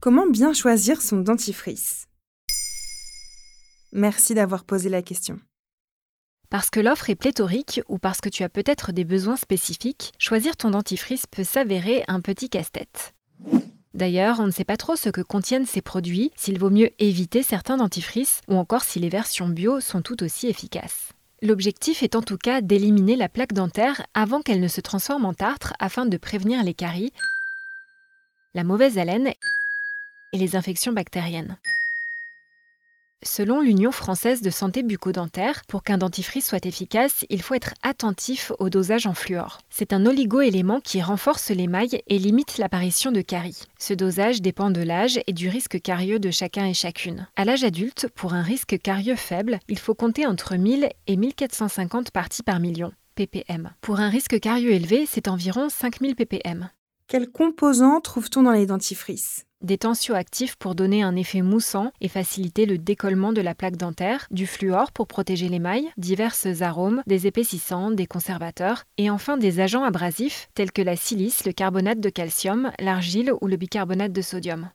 Comment bien choisir son dentifrice? Merci d'avoir posé la question. Parce que l'offre est pléthorique ou parce que tu as peut-être des besoins spécifiques, choisir ton dentifrice peut s'avérer un petit casse-tête. D'ailleurs, on ne sait pas trop ce que contiennent ces produits, s'il vaut mieux éviter certains dentifrices ou encore si les versions bio sont tout aussi efficaces. L'objectif est en tout cas d'éliminer la plaque dentaire avant qu'elle ne se transforme en tartre afin de prévenir les caries, la mauvaise haleine et les infections bactériennes. Selon l'Union française de santé bucco-dentaire, pour qu'un dentifrice soit efficace, il faut être attentif au dosage en fluor. C'est un oligo-élément qui renforce l'émail et limite l'apparition de caries. Ce dosage dépend de l'âge et du risque carieux de chacun et chacune. À l'âge adulte, pour un risque carieux faible, il faut compter entre 1000 et 1450 parties par million, ppm. Pour un risque carieux élevé, c'est environ 5000 ppm. Quels composants trouve-t-on dans les dentifrices? Des tensioactifs pour donner un effet moussant et faciliter le décollement de la plaque dentaire, du fluor pour protéger l'émail, divers arômes, des épaississants, des conservateurs, et enfin des agents abrasifs tels que la silice, le carbonate de calcium, l'argile ou le bicarbonate de sodium.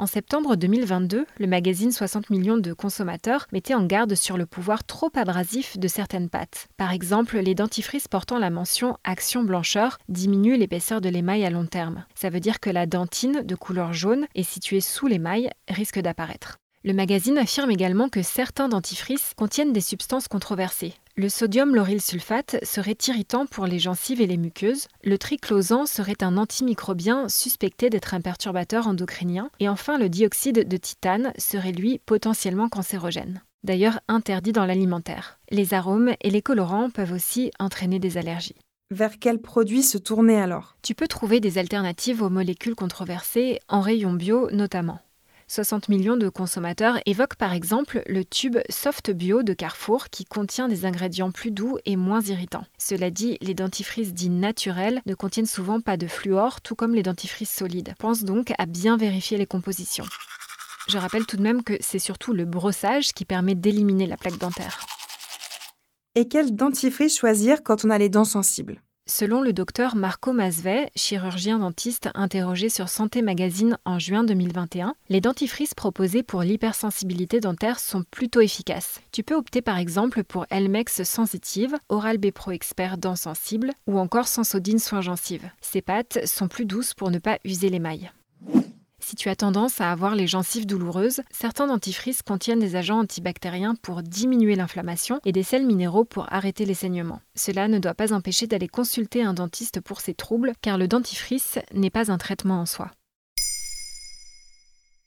En septembre 2022, le magazine 60 millions de consommateurs mettait en garde sur le pouvoir trop abrasif de certaines pâtes. Par exemple, les dentifrices portant la mention Action blancheur diminuent l'épaisseur de l'émail à long terme. Ça veut dire que la dentine de couleur jaune est située sous l'émail risque d'apparaître. Le magazine affirme également que certains dentifrices contiennent des substances controversées. Le sodium lauryl sulfate serait irritant pour les gencives et les muqueuses. Le triclosan serait un antimicrobien suspecté d'être un perturbateur endocrinien. Et enfin, le dioxyde de titane serait lui potentiellement cancérogène. D'ailleurs interdit dans l'alimentaire. Les arômes et les colorants peuvent aussi entraîner des allergies. Vers quels produits se tourner alors? Tu peux trouver des alternatives aux molécules controversées, en rayon bio notamment. 60 millions de consommateurs évoquent par exemple le tube Soft Bio de Carrefour qui contient des ingrédients plus doux et moins irritants. Cela dit, les dentifrices dits naturels ne contiennent souvent pas de fluor, tout comme les dentifrices solides. Pense donc à bien vérifier les compositions. Je rappelle tout de même que c'est surtout le brossage qui permet d'éliminer la plaque dentaire. Et quel dentifrice choisir quand on a les dents sensibles? Selon le docteur Marco Masvet, chirurgien dentiste interrogé sur Santé Magazine en juin 2021, les dentifrices proposés pour l'hypersensibilité dentaire sont plutôt efficaces. Tu peux opter par exemple pour Elmex sensitive, Oral-B Pro Expert dents sensibles ou encore Sensodine soins gencives. Ces pâtes sont plus douces pour ne pas user l'émail. Si tu as tendance à avoir les gencives douloureuses, certains dentifrices contiennent des agents antibactériens pour diminuer l'inflammation et des sels minéraux pour arrêter les saignements. Cela ne doit pas empêcher d'aller consulter un dentiste pour ces troubles, car le dentifrice n'est pas un traitement en soi.